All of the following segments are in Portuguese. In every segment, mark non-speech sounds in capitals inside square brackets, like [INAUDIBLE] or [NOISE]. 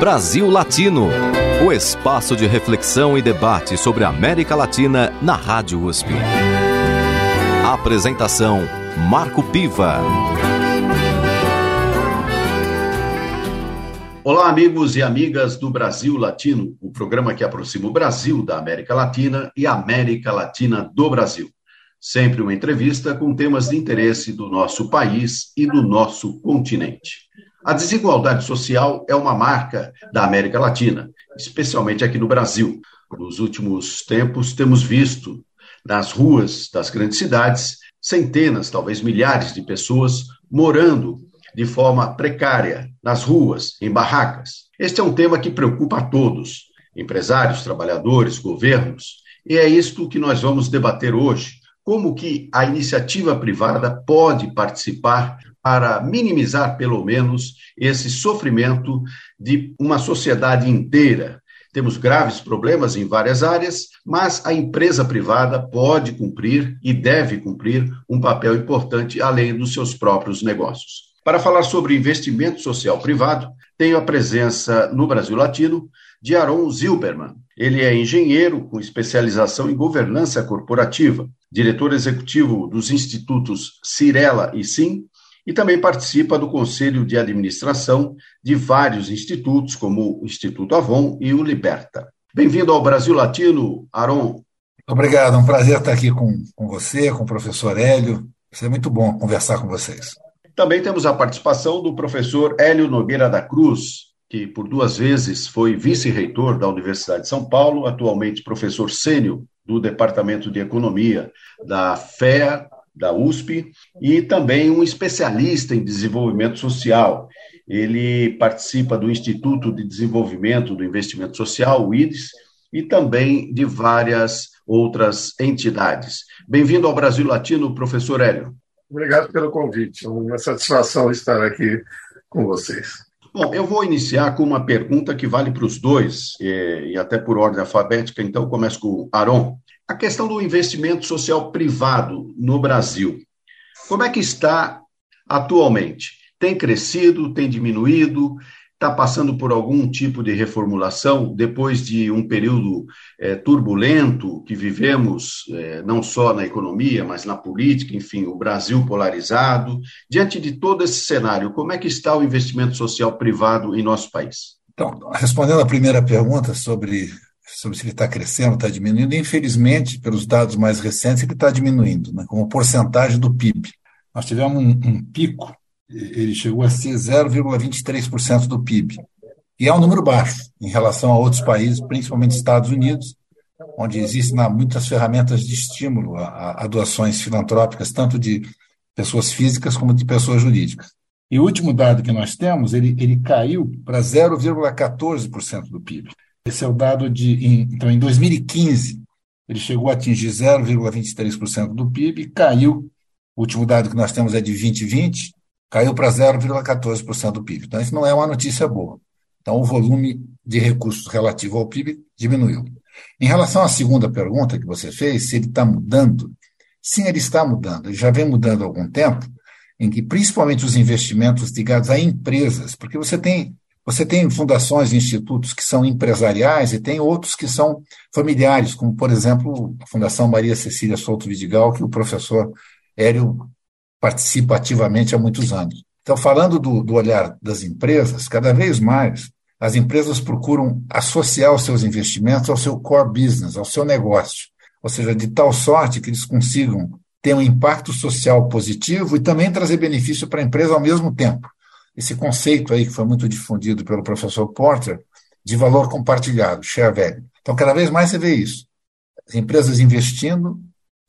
Brasil Latino, o espaço de reflexão e debate sobre a América Latina na Rádio USP. Apresentação Marco Piva. Olá, amigos e amigas do Brasil Latino, o programa que aproxima o Brasil da América Latina e a América Latina do Brasil. Sempre uma entrevista com temas de interesse do nosso país e do nosso continente. A desigualdade social é uma marca da América Latina, especialmente aqui no Brasil. Nos últimos tempos, temos visto nas ruas das grandes cidades centenas, talvez milhares de pessoas morando de forma precária nas ruas, em barracas. Este é um tema que preocupa a todos, empresários, trabalhadores, governos, e é isto que nós vamos debater hoje. Como que a iniciativa privada pode participar para minimizar, pelo menos, esse sofrimento de uma sociedade inteira. Temos graves problemas em várias áreas, mas a empresa privada pode cumprir e deve cumprir um papel importante além dos seus próprios negócios. Para falar sobre investimento social privado, tenho a presença no Brasil Latino de Aaron Zilberman. Ele é engenheiro com especialização em governança corporativa, diretor executivo dos institutos Cirela e Sim e também participa do conselho de administração de vários institutos, como o Instituto Avon e o Liberta. Bem-vindo ao Brasil Latino, Aron. Obrigado, é um prazer estar aqui com, com você, com o professor Hélio. É muito bom conversar com vocês. Também temos a participação do professor Hélio Nogueira da Cruz, que por duas vezes foi vice-reitor da Universidade de São Paulo, atualmente professor sênior do Departamento de Economia da FEA da USP e também um especialista em desenvolvimento social. Ele participa do Instituto de Desenvolvimento do Investimento Social, o IDES, e também de várias outras entidades. Bem-vindo ao Brasil Latino, professor Hélio. Obrigado pelo convite. É uma satisfação estar aqui com vocês. Bom, eu vou iniciar com uma pergunta que vale para os dois, e, até por ordem alfabética, então começo com Aron. A questão do investimento social privado no Brasil, como é que está atualmente? Tem crescido, tem diminuído? Está passando por algum tipo de reformulação depois de um período é, turbulento que vivemos, é, não só na economia, mas na política, enfim, o Brasil polarizado. Diante de todo esse cenário, como é que está o investimento social privado em nosso país? Então, respondendo à primeira pergunta sobre sobre se ele está crescendo, está diminuindo. Infelizmente, pelos dados mais recentes, ele está diminuindo, né, como porcentagem do PIB. Nós tivemos um, um pico, ele chegou a ser 0,23% do PIB. E é um número baixo em relação a outros países, principalmente Estados Unidos, onde existem muitas ferramentas de estímulo a, a doações filantrópicas, tanto de pessoas físicas como de pessoas jurídicas. E o último dado que nós temos, ele, ele caiu para 0,14% do PIB. Esse é o dado de. Então, em 2015, ele chegou a atingir 0,23% do PIB, caiu. O último dado que nós temos é de 2020, caiu para 0,14% do PIB. Então, isso não é uma notícia boa. Então, o volume de recursos relativo ao PIB diminuiu. Em relação à segunda pergunta que você fez, se ele está mudando, sim, ele está mudando. Ele já vem mudando há algum tempo, em que principalmente os investimentos ligados a empresas, porque você tem você tem fundações e institutos que são empresariais e tem outros que são familiares, como, por exemplo, a Fundação Maria Cecília Souto Vidigal, que o professor Hélio participa ativamente há muitos anos. Então, falando do, do olhar das empresas, cada vez mais as empresas procuram associar os seus investimentos ao seu core business, ao seu negócio, ou seja, de tal sorte que eles consigam ter um impacto social positivo e também trazer benefício para a empresa ao mesmo tempo esse conceito aí que foi muito difundido pelo professor Porter de valor compartilhado, share value. Então, cada vez mais você vê isso. As empresas investindo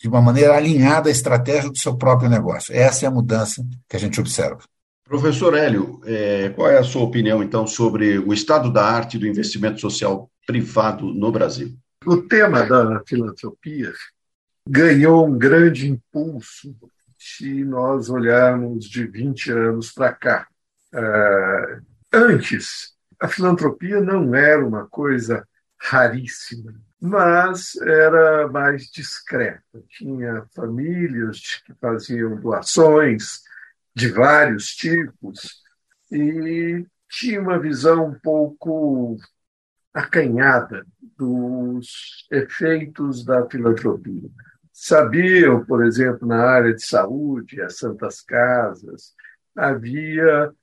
de uma maneira alinhada à estratégia do seu próprio negócio. Essa é a mudança que a gente observa. Professor Hélio, é, qual é a sua opinião, então, sobre o estado da arte do investimento social privado no Brasil? O tema da filantropia ganhou um grande impulso se nós olharmos de 20 anos para cá. Uh, antes, a filantropia não era uma coisa raríssima, mas era mais discreta. Tinha famílias que faziam doações de vários tipos e tinha uma visão um pouco acanhada dos efeitos da filantropia. Sabiam, por exemplo, na área de saúde, as santas casas, havia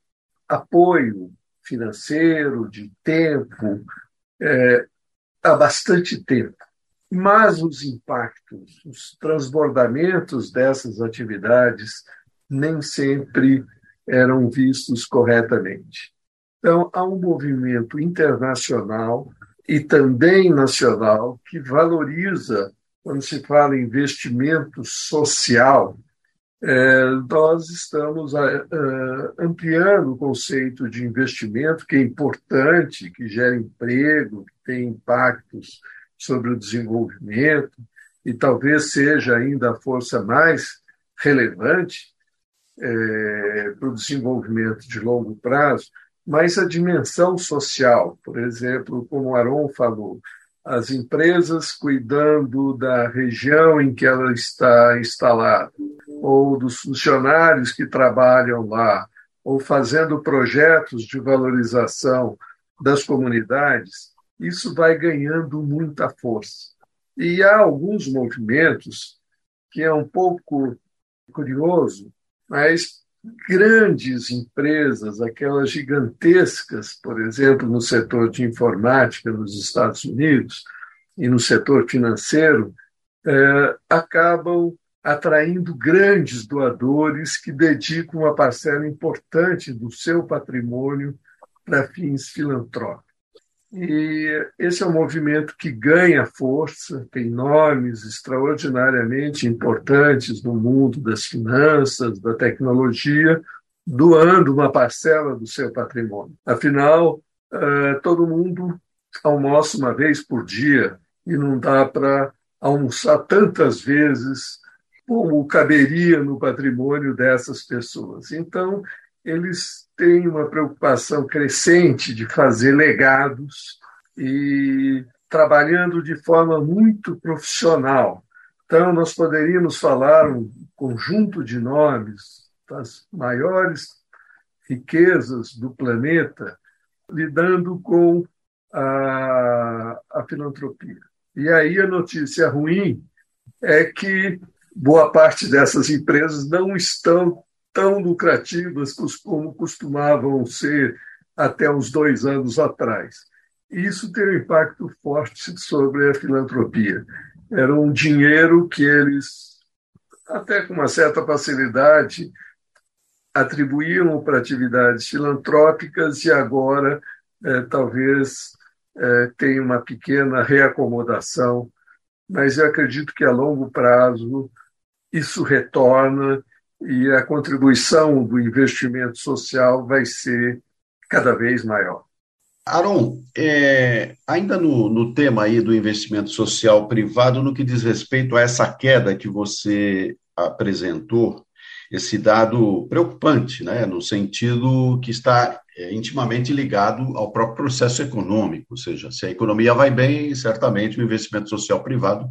apoio financeiro, de tempo, é, há bastante tempo. Mas os impactos, os transbordamentos dessas atividades nem sempre eram vistos corretamente. Então, há um movimento internacional e também nacional que valoriza, quando se fala em investimento social, é, nós estamos é, é, ampliando o conceito de investimento, que é importante, que gera emprego, que tem impactos sobre o desenvolvimento, e talvez seja ainda a força mais relevante é, para o desenvolvimento de longo prazo, mas a dimensão social, por exemplo, como o Aron falou, as empresas cuidando da região em que ela está instalada, ou dos funcionários que trabalham lá, ou fazendo projetos de valorização das comunidades, isso vai ganhando muita força. E há alguns movimentos que é um pouco curioso, mas grandes empresas, aquelas gigantescas, por exemplo, no setor de informática nos Estados Unidos e no setor financeiro, é, acabam atraindo grandes doadores que dedicam uma parcela importante do seu patrimônio para fins filantrópicos. E esse é um movimento que ganha força, tem nomes extraordinariamente importantes no mundo das finanças, da tecnologia, doando uma parcela do seu patrimônio. Afinal, eh, todo mundo almoça uma vez por dia e não dá para almoçar tantas vezes como caberia no patrimônio dessas pessoas. Então, eles têm uma preocupação crescente de fazer legados e trabalhando de forma muito profissional. Então, nós poderíamos falar um conjunto de nomes das maiores riquezas do planeta lidando com a, a filantropia. E aí a notícia ruim é que boa parte dessas empresas não estão tão lucrativas como costumavam ser até uns dois anos atrás. Isso tem um impacto forte sobre a filantropia. Era um dinheiro que eles, até com uma certa facilidade, atribuíam para atividades filantrópicas e agora é, talvez é, tenha uma pequena reacomodação, mas eu acredito que a longo prazo isso retorna e a contribuição do investimento social vai ser cada vez maior. Aron, é, ainda no, no tema aí do investimento social privado, no que diz respeito a essa queda que você apresentou, esse dado preocupante, né, no sentido que está é, intimamente ligado ao próprio processo econômico, ou seja, se a economia vai bem, certamente o investimento social privado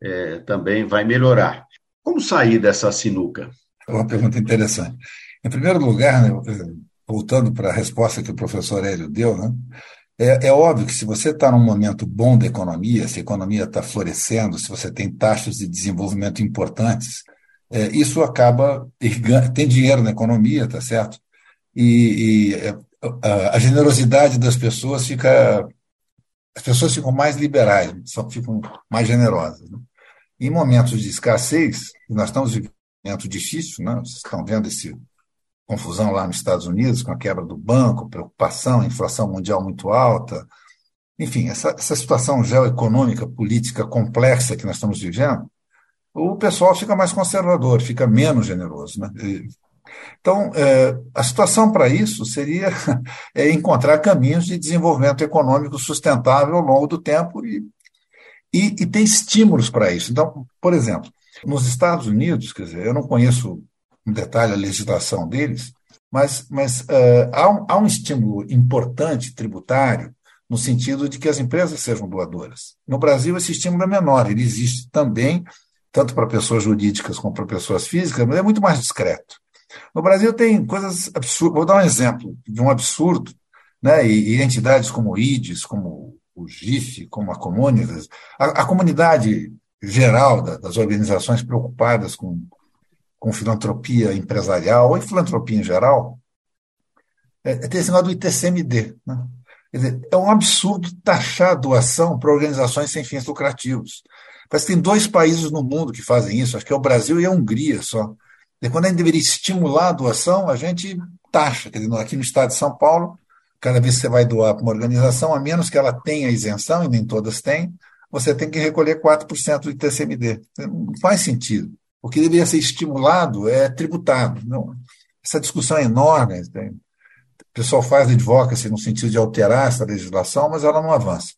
é, também vai melhorar. Como sair dessa sinuca? É uma pergunta interessante. Em primeiro lugar, né, voltando para a resposta que o professor Hélio deu, né, é, é óbvio que se você está num momento bom da economia, se a economia está florescendo, se você tem taxas de desenvolvimento importantes, é, isso acaba. Tem dinheiro na economia, tá certo? E, e é, a, a generosidade das pessoas fica. As pessoas ficam mais liberais, ficam mais generosas. Né? Em momentos de escassez, nós estamos vivendo momento difícil, né? vocês estão vendo essa confusão lá nos Estados Unidos com a quebra do banco, preocupação, inflação mundial muito alta. Enfim, essa, essa situação geoeconômica, política complexa que nós estamos vivendo, o pessoal fica mais conservador, fica menos generoso. Né? Então, é, a situação para isso seria [LAUGHS] é, encontrar caminhos de desenvolvimento econômico sustentável ao longo do tempo e, e, e ter estímulos para isso. Então, por exemplo, nos Estados Unidos, quer dizer, eu não conheço em detalhe a legislação deles, mas, mas uh, há, um, há um estímulo importante tributário no sentido de que as empresas sejam doadoras. No Brasil, esse estímulo é menor, ele existe também, tanto para pessoas jurídicas como para pessoas físicas, mas é muito mais discreto. No Brasil tem coisas absurdas. Vou dar um exemplo de um absurdo né, e, e entidades como o IDES, como o GIF, como a Comunitas, a, a comunidade geral da, das organizações preocupadas com, com filantropia empresarial ou filantropia em geral, é, é tem esse negócio do ITCMD. Né? Dizer, é um absurdo taxar doação para organizações sem fins lucrativos. Parece que tem dois países no mundo que fazem isso, acho que é o Brasil e a Hungria só. E quando a gente deveria estimular a doação, a gente taxa. Quer dizer, aqui no estado de São Paulo, cada vez que você vai doar para uma organização, a menos que ela tenha isenção, e nem todas têm, você tem que recolher 4% do ITCMD. Não faz sentido. O que deveria ser estimulado é tributado. Não, essa discussão é enorme. Tem, o pessoal faz advocacy no sentido de alterar essa legislação, mas ela não avança.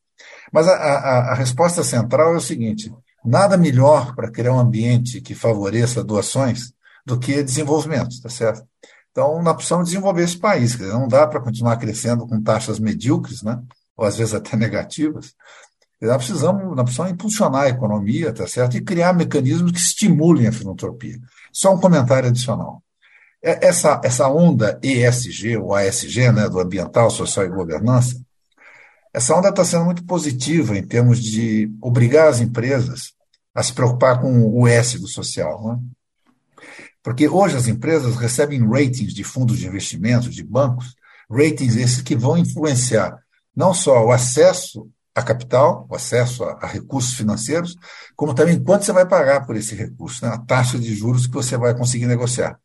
Mas a, a, a resposta central é o seguinte: nada melhor para criar um ambiente que favoreça doações do que desenvolvimento, tá certo? Então, nós precisamos desenvolver esse país. Dizer, não dá para continuar crescendo com taxas medíocres, né? ou às vezes até negativas. Nós precisamos, nós precisamos impulsionar a economia, tá certo? E criar mecanismos que estimulem a filantropia. Só um comentário adicional. É, essa, essa onda ESG, ou ASG, né, do ambiental, social e governança, essa onda está sendo muito positiva em termos de obrigar as empresas a se preocupar com o S do social. Né? Porque hoje as empresas recebem ratings de fundos de investimentos, de bancos, ratings esses que vão influenciar não só o acesso a capital, o acesso a, a, recursos financeiros, como também quanto você vai pagar por esse recurso, né? a taxa de juros que você vai conseguir negociar.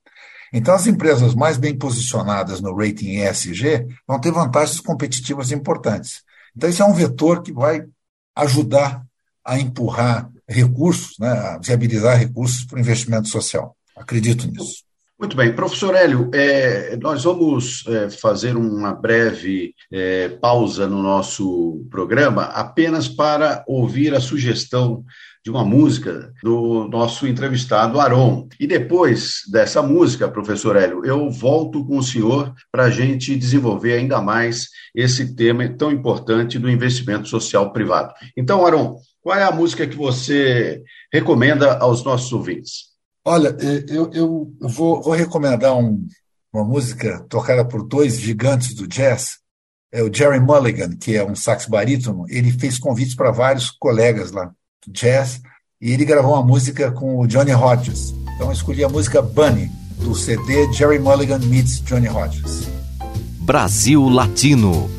Então, as empresas mais bem posicionadas no rating ESG vão ter vantagens competitivas importantes. Então, isso é um vetor que vai ajudar a empurrar recursos, né, a viabilizar recursos para o investimento social. Acredito nisso. Muito bem, professor Hélio, é, nós vamos é, fazer uma breve é, pausa no nosso programa apenas para ouvir a sugestão de uma música do nosso entrevistado Aron. E depois dessa música, professor Hélio, eu volto com o senhor para a gente desenvolver ainda mais esse tema tão importante do investimento social privado. Então, Aron, qual é a música que você recomenda aos nossos ouvintes? Olha, é, eu, eu vou, vou recomendar um, uma música tocada por dois gigantes do jazz. É o Jerry Mulligan, que é um sax barítono. Ele fez convites para vários colegas lá do jazz e ele gravou uma música com o Johnny Hodges. Então eu escolhi a música Bunny, do CD Jerry Mulligan Meets Johnny Hodges. Brasil Latino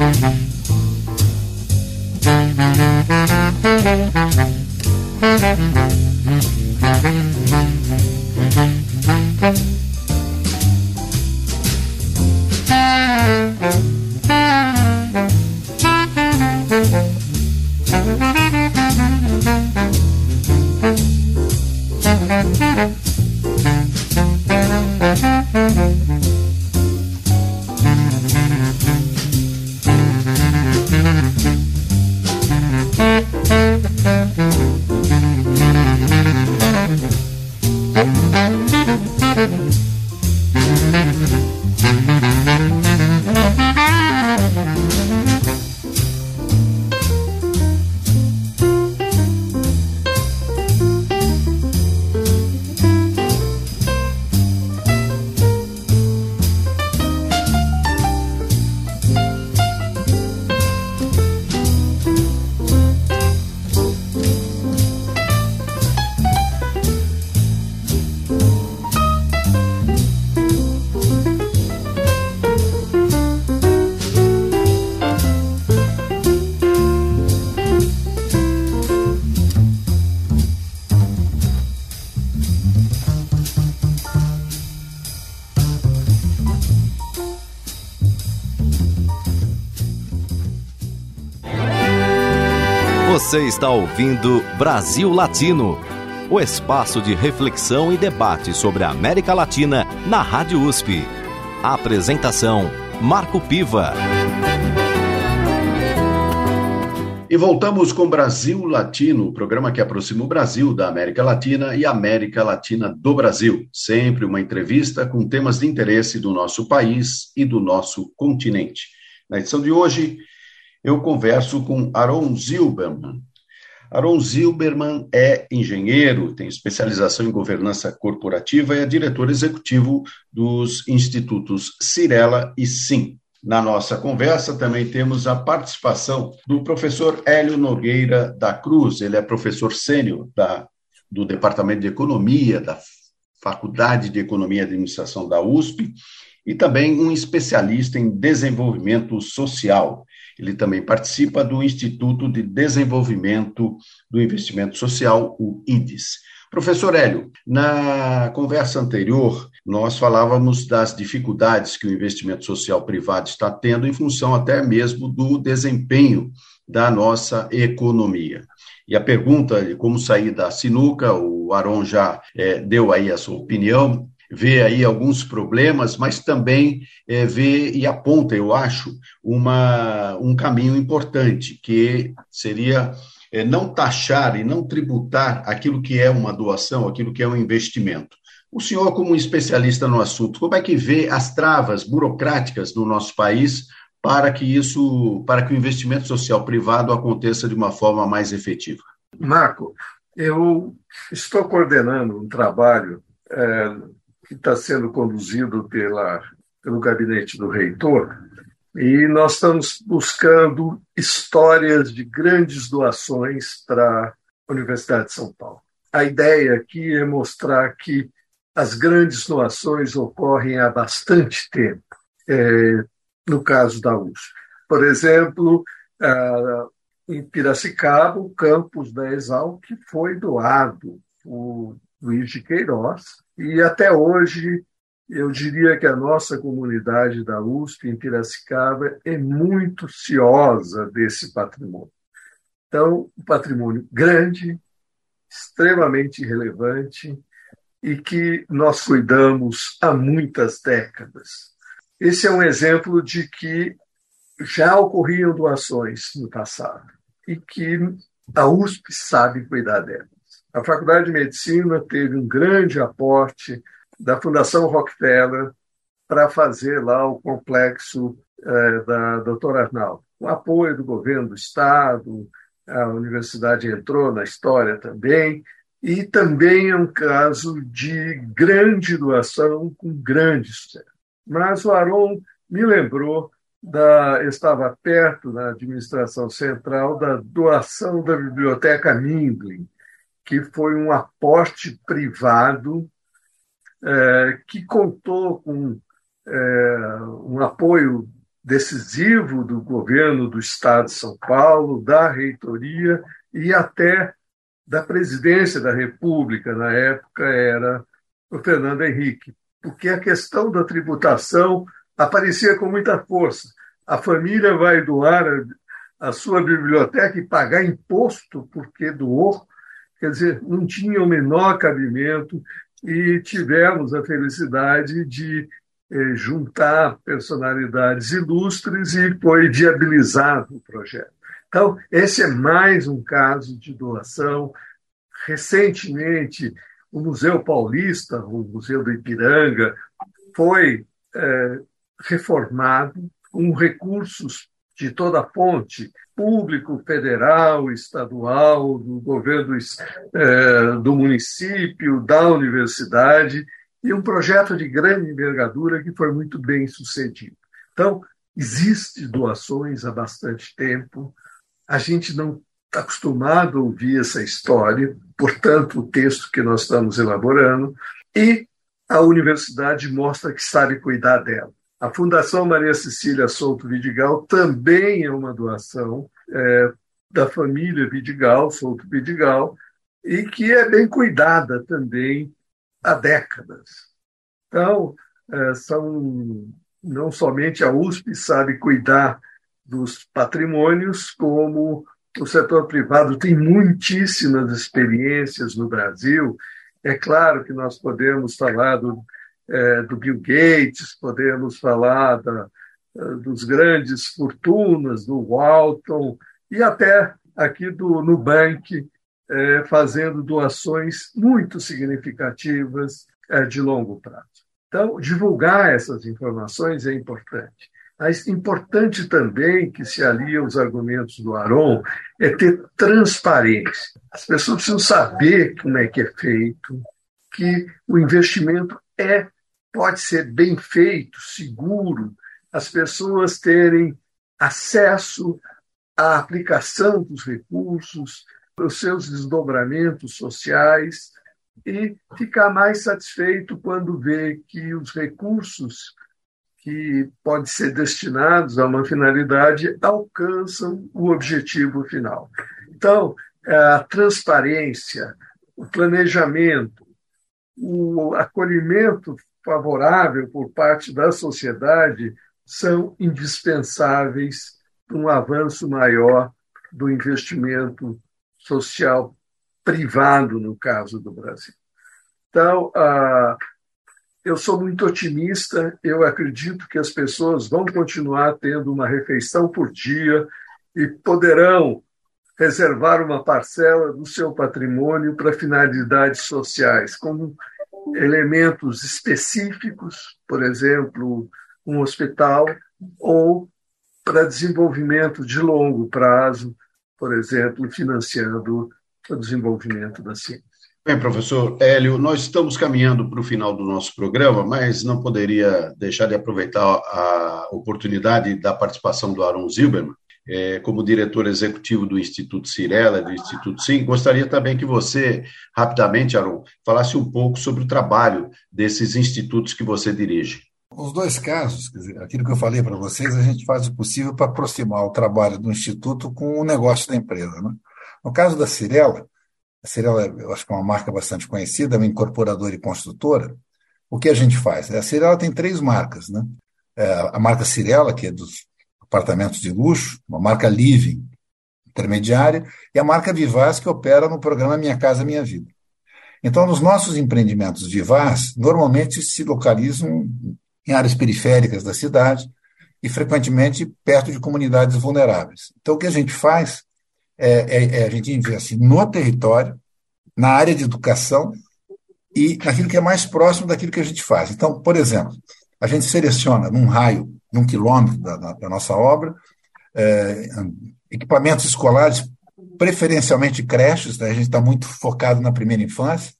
Você está ouvindo Brasil Latino, o espaço de reflexão e debate sobre a América Latina na Rádio USP. A apresentação: Marco Piva. E voltamos com Brasil Latino, o programa que aproxima o Brasil da América Latina e a América Latina do Brasil. Sempre uma entrevista com temas de interesse do nosso país e do nosso continente. Na edição de hoje, eu converso com Aaron Zilberman. Aaron Zilberman é engenheiro, tem especialização em governança corporativa e é diretor executivo dos institutos Cirela e Sim. Na nossa conversa também temos a participação do professor Hélio Nogueira da Cruz, ele é professor sênior do Departamento de Economia da Faculdade de Economia e Administração da USP e também um especialista em desenvolvimento social. Ele também participa do Instituto de Desenvolvimento do Investimento Social, o IDES. Professor Hélio, na conversa anterior, nós falávamos das dificuldades que o investimento social privado está tendo em função até mesmo do desempenho da nossa economia. E a pergunta de como sair da sinuca, o Aron já é, deu aí a sua opinião, vê aí alguns problemas, mas também é, vê e aponta, eu acho, uma, um caminho importante, que seria é, não taxar e não tributar aquilo que é uma doação, aquilo que é um investimento. O senhor, como especialista no assunto, como é que vê as travas burocráticas do nosso país para que isso, para que o investimento social privado aconteça de uma forma mais efetiva? Marco, eu estou coordenando um trabalho é, que está sendo conduzido pela, pelo gabinete do reitor, e nós estamos buscando histórias de grandes doações para a Universidade de São Paulo. A ideia aqui é mostrar que as grandes doações ocorrem há bastante tempo, é, no caso da USP. Por exemplo, em Piracicaba, o campus da Exalc foi doado por Luiz de Queiroz, e até hoje eu diria que a nossa comunidade da USP em Piracicaba é muito ciosa desse patrimônio. Então, um patrimônio grande, extremamente relevante e que nós cuidamos há muitas décadas. Esse é um exemplo de que já ocorriam doações no passado e que a USP sabe cuidar delas. A Faculdade de Medicina teve um grande aporte da Fundação Rockefeller para fazer lá o complexo eh, da doutora Arnaldo. O apoio do governo do Estado, a universidade entrou na história também, e também é um caso de grande doação com grande sucesso. Mas o Aron me lembrou da estava perto na administração central da doação da biblioteca Mindlin, que foi um aporte privado é, que contou com é, um apoio decisivo do governo do Estado de São Paulo, da reitoria e até da presidência da República, na época era o Fernando Henrique, porque a questão da tributação aparecia com muita força. A família vai doar a sua biblioteca e pagar imposto porque doou, quer dizer, não tinha o menor cabimento e tivemos a felicidade de eh, juntar personalidades ilustres e foi viabilizado o projeto. Então, esse é mais um caso de doação. Recentemente, o Museu Paulista, o Museu do Ipiranga, foi é, reformado com recursos de toda a fonte, público, federal, estadual, do governo é, do município, da universidade, e um projeto de grande envergadura que foi muito bem sucedido. Então, existe doações há bastante tempo, a gente não está acostumado a ouvir essa história, portanto, o texto que nós estamos elaborando, e a universidade mostra que sabe cuidar dela. A Fundação Maria Cecília Souto Vidigal também é uma doação é, da família Vidigal, Souto Vidigal, e que é bem cuidada também há décadas. Então, é, são não somente a USP sabe cuidar dos patrimônios, como o setor privado tem muitíssimas experiências no Brasil. É claro que nós podemos falar do, é, do Bill Gates, podemos falar da, dos grandes fortunas, do Walton, e até aqui do Nubank, é, fazendo doações muito significativas é, de longo prazo. Então, divulgar essas informações é importante. Mas importante também que se alia aos argumentos do Aron é ter transparência. As pessoas precisam saber como é que é feito, que o investimento é pode ser bem feito, seguro, as pessoas terem acesso à aplicação dos recursos, os seus desdobramentos sociais e ficar mais satisfeito quando vê que os recursos que podem ser destinados a uma finalidade alcançam o objetivo final. Então, a transparência, o planejamento, o acolhimento favorável por parte da sociedade são indispensáveis para um avanço maior do investimento social privado, no caso do Brasil. Então, a eu sou muito otimista, eu acredito que as pessoas vão continuar tendo uma refeição por dia e poderão reservar uma parcela do seu patrimônio para finalidades sociais, como elementos específicos, por exemplo, um hospital, ou para desenvolvimento de longo prazo, por exemplo, financiando o desenvolvimento da ciência. Bem, professor Hélio, nós estamos caminhando para o final do nosso programa, mas não poderia deixar de aproveitar a oportunidade da participação do Aaron Zilberman, é, como diretor executivo do Instituto Cirela, do Instituto Sim. Gostaria também que você, rapidamente, Aaron, falasse um pouco sobre o trabalho desses institutos que você dirige. Os dois casos, dizer, aquilo que eu falei para vocês, a gente faz o possível para aproximar o trabalho do Instituto com o negócio da empresa. Né? No caso da Cirela, a Cirela, eu acho que é uma marca bastante conhecida, uma incorporadora e construtora. O que a gente faz? A Cirela tem três marcas, né? É a marca Cirela, que é dos apartamentos de luxo, uma marca Living, intermediária, e a marca Vivaz, que opera no programa Minha Casa Minha Vida. Então, nos nossos empreendimentos Vivaz, normalmente se localizam em áreas periféricas da cidade e frequentemente perto de comunidades vulneráveis. Então, o que a gente faz é, é, é, a gente investe no território, na área de educação e naquilo que é mais próximo daquilo que a gente faz. Então, por exemplo, a gente seleciona num raio, num quilômetro da, da, nossa obra, é, equipamentos escolares, preferencialmente creches, né? a gente está muito focado na primeira infância,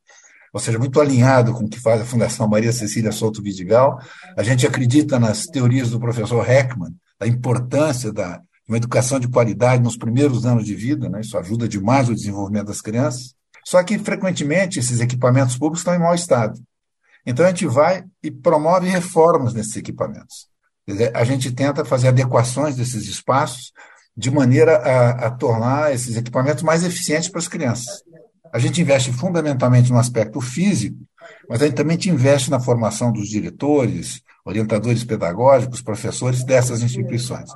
ou seja, muito alinhado com o que faz a Fundação Maria Cecília Souto Vidigal. A gente acredita nas teorias do professor Heckman, da importância da uma educação de qualidade nos primeiros anos de vida, né? isso ajuda demais o desenvolvimento das crianças. Só que, frequentemente, esses equipamentos públicos estão em mau estado. Então, a gente vai e promove reformas nesses equipamentos. Dizer, a gente tenta fazer adequações desses espaços de maneira a, a tornar esses equipamentos mais eficientes para as crianças. A gente investe fundamentalmente no aspecto físico, mas a gente também investe na formação dos diretores, orientadores pedagógicos, professores dessas instituições.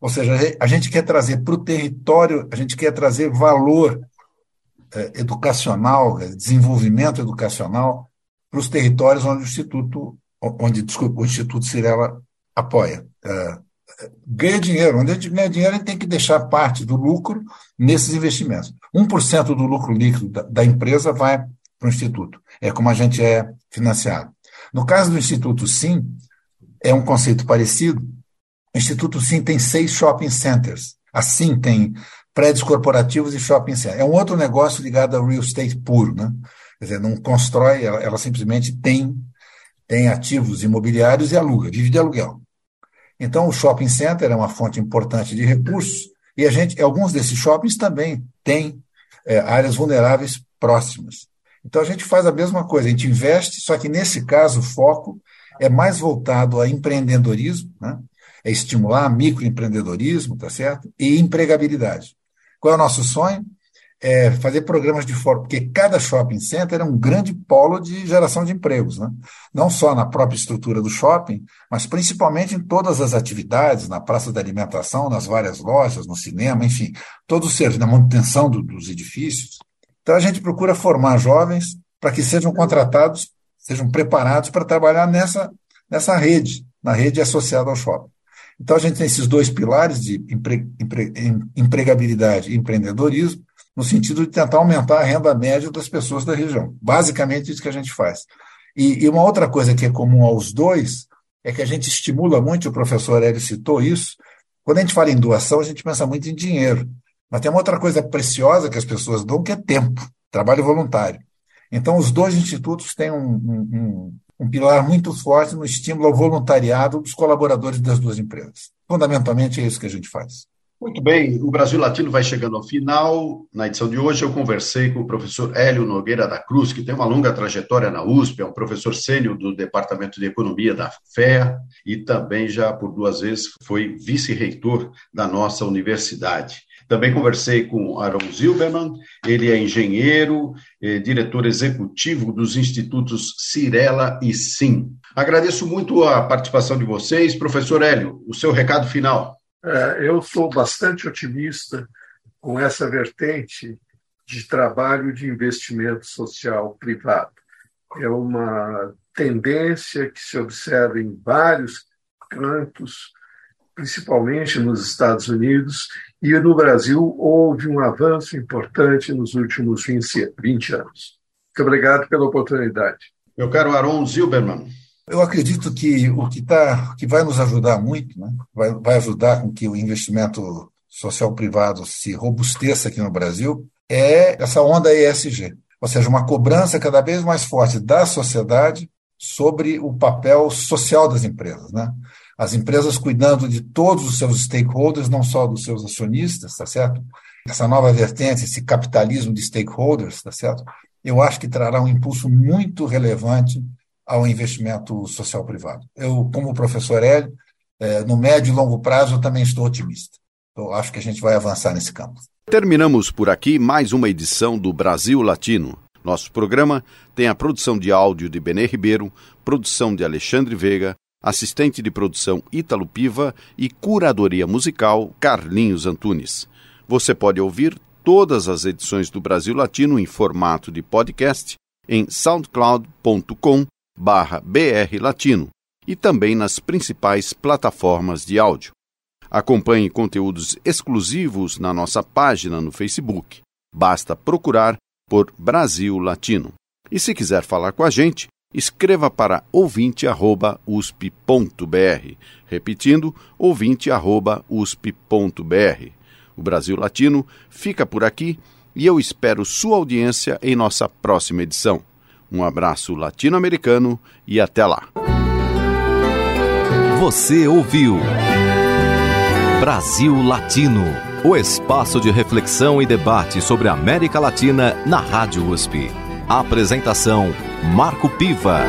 Ou seja, a gente quer trazer para o território, a gente quer trazer valor é, educacional, desenvolvimento educacional para os territórios onde o Instituto, onde desculpa, o Instituto Cirela apoia. É, ganha dinheiro. Onde a gente ganha dinheiro, gente tem que deixar parte do lucro nesses investimentos. 1% do lucro líquido da, da empresa vai para o Instituto. É como a gente é financiado. No caso do Instituto Sim, é um conceito parecido. O Instituto Sim tem seis shopping centers. Assim tem prédios corporativos e shopping centers. É um outro negócio ligado ao real estate puro. Né? Quer dizer, não constrói, ela, ela simplesmente tem, tem ativos imobiliários e aluga, vive de aluguel. Então, o shopping center é uma fonte importante de recursos e a gente, alguns desses shoppings também têm é, áreas vulneráveis próximas. Então, a gente faz a mesma coisa, a gente investe, só que nesse caso o foco é mais voltado a empreendedorismo, né? é estimular microempreendedorismo, tá certo? E empregabilidade. Qual é o nosso sonho? É, fazer programas de forma, porque cada shopping center é um grande polo de geração de empregos, né? não só na própria estrutura do shopping, mas principalmente em todas as atividades, na praça da alimentação, nas várias lojas, no cinema, enfim, todo o serviço, na manutenção do, dos edifícios. Então a gente procura formar jovens para que sejam contratados, sejam preparados para trabalhar nessa, nessa rede, na rede associada ao shopping. Então a gente tem esses dois pilares de empre, empre, empregabilidade e empreendedorismo, no sentido de tentar aumentar a renda média das pessoas da região. Basicamente, isso que a gente faz. E, e uma outra coisa que é comum aos dois é que a gente estimula muito, o professor Hélio citou isso, quando a gente fala em doação, a gente pensa muito em dinheiro. Mas tem uma outra coisa preciosa que as pessoas dão, que é tempo, trabalho voluntário. Então, os dois institutos têm um, um, um pilar muito forte no estímulo ao voluntariado dos colaboradores das duas empresas. Fundamentalmente, é isso que a gente faz. Muito bem, o Brasil Latino vai chegando ao final. Na edição de hoje, eu conversei com o professor Hélio Nogueira da Cruz, que tem uma longa trajetória na USP, é um professor sênior do Departamento de Economia da FEA e também já por duas vezes foi vice-reitor da nossa universidade. Também conversei com Aaron Zilberman, ele é engenheiro, é diretor executivo dos institutos Cirela e Sim. Agradeço muito a participação de vocês. Professor Hélio, o seu recado final. É, eu sou bastante otimista com essa vertente de trabalho de investimento social privado. É uma tendência que se observa em vários cantos, principalmente nos Estados Unidos, e no Brasil houve um avanço importante nos últimos 20, 20 anos. Muito obrigado pela oportunidade. Meu caro Aron Zilberman, eu acredito que o que, tá, que vai nos ajudar muito, né, vai, vai ajudar com que o investimento social privado se robusteça aqui no Brasil, é essa onda ESG, ou seja, uma cobrança cada vez mais forte da sociedade sobre o papel social das empresas, né? As empresas cuidando de todos os seus stakeholders, não só dos seus acionistas, tá certo? Essa nova vertente, esse capitalismo de stakeholders, tá certo? Eu acho que trará um impulso muito relevante ao investimento social privado. Eu, como professor Hélio, é, no médio e longo prazo, eu também estou otimista. Eu acho que a gente vai avançar nesse campo. Terminamos por aqui mais uma edição do Brasil Latino. Nosso programa tem a produção de áudio de Benê Ribeiro, produção de Alexandre Veiga, assistente de produção Ítalo Piva e curadoria musical Carlinhos Antunes. Você pode ouvir todas as edições do Brasil Latino em formato de podcast em soundcloud.com barra BR Latino e também nas principais plataformas de áudio. Acompanhe conteúdos exclusivos na nossa página no Facebook. Basta procurar por Brasil Latino. E se quiser falar com a gente, escreva para ouvinte@usp.br, repetindo ouvinte@usp.br. O Brasil Latino fica por aqui e eu espero sua audiência em nossa próxima edição. Um abraço latino-americano e até lá. Você ouviu Brasil Latino, o espaço de reflexão e debate sobre a América Latina na Rádio USP. Apresentação Marco Piva.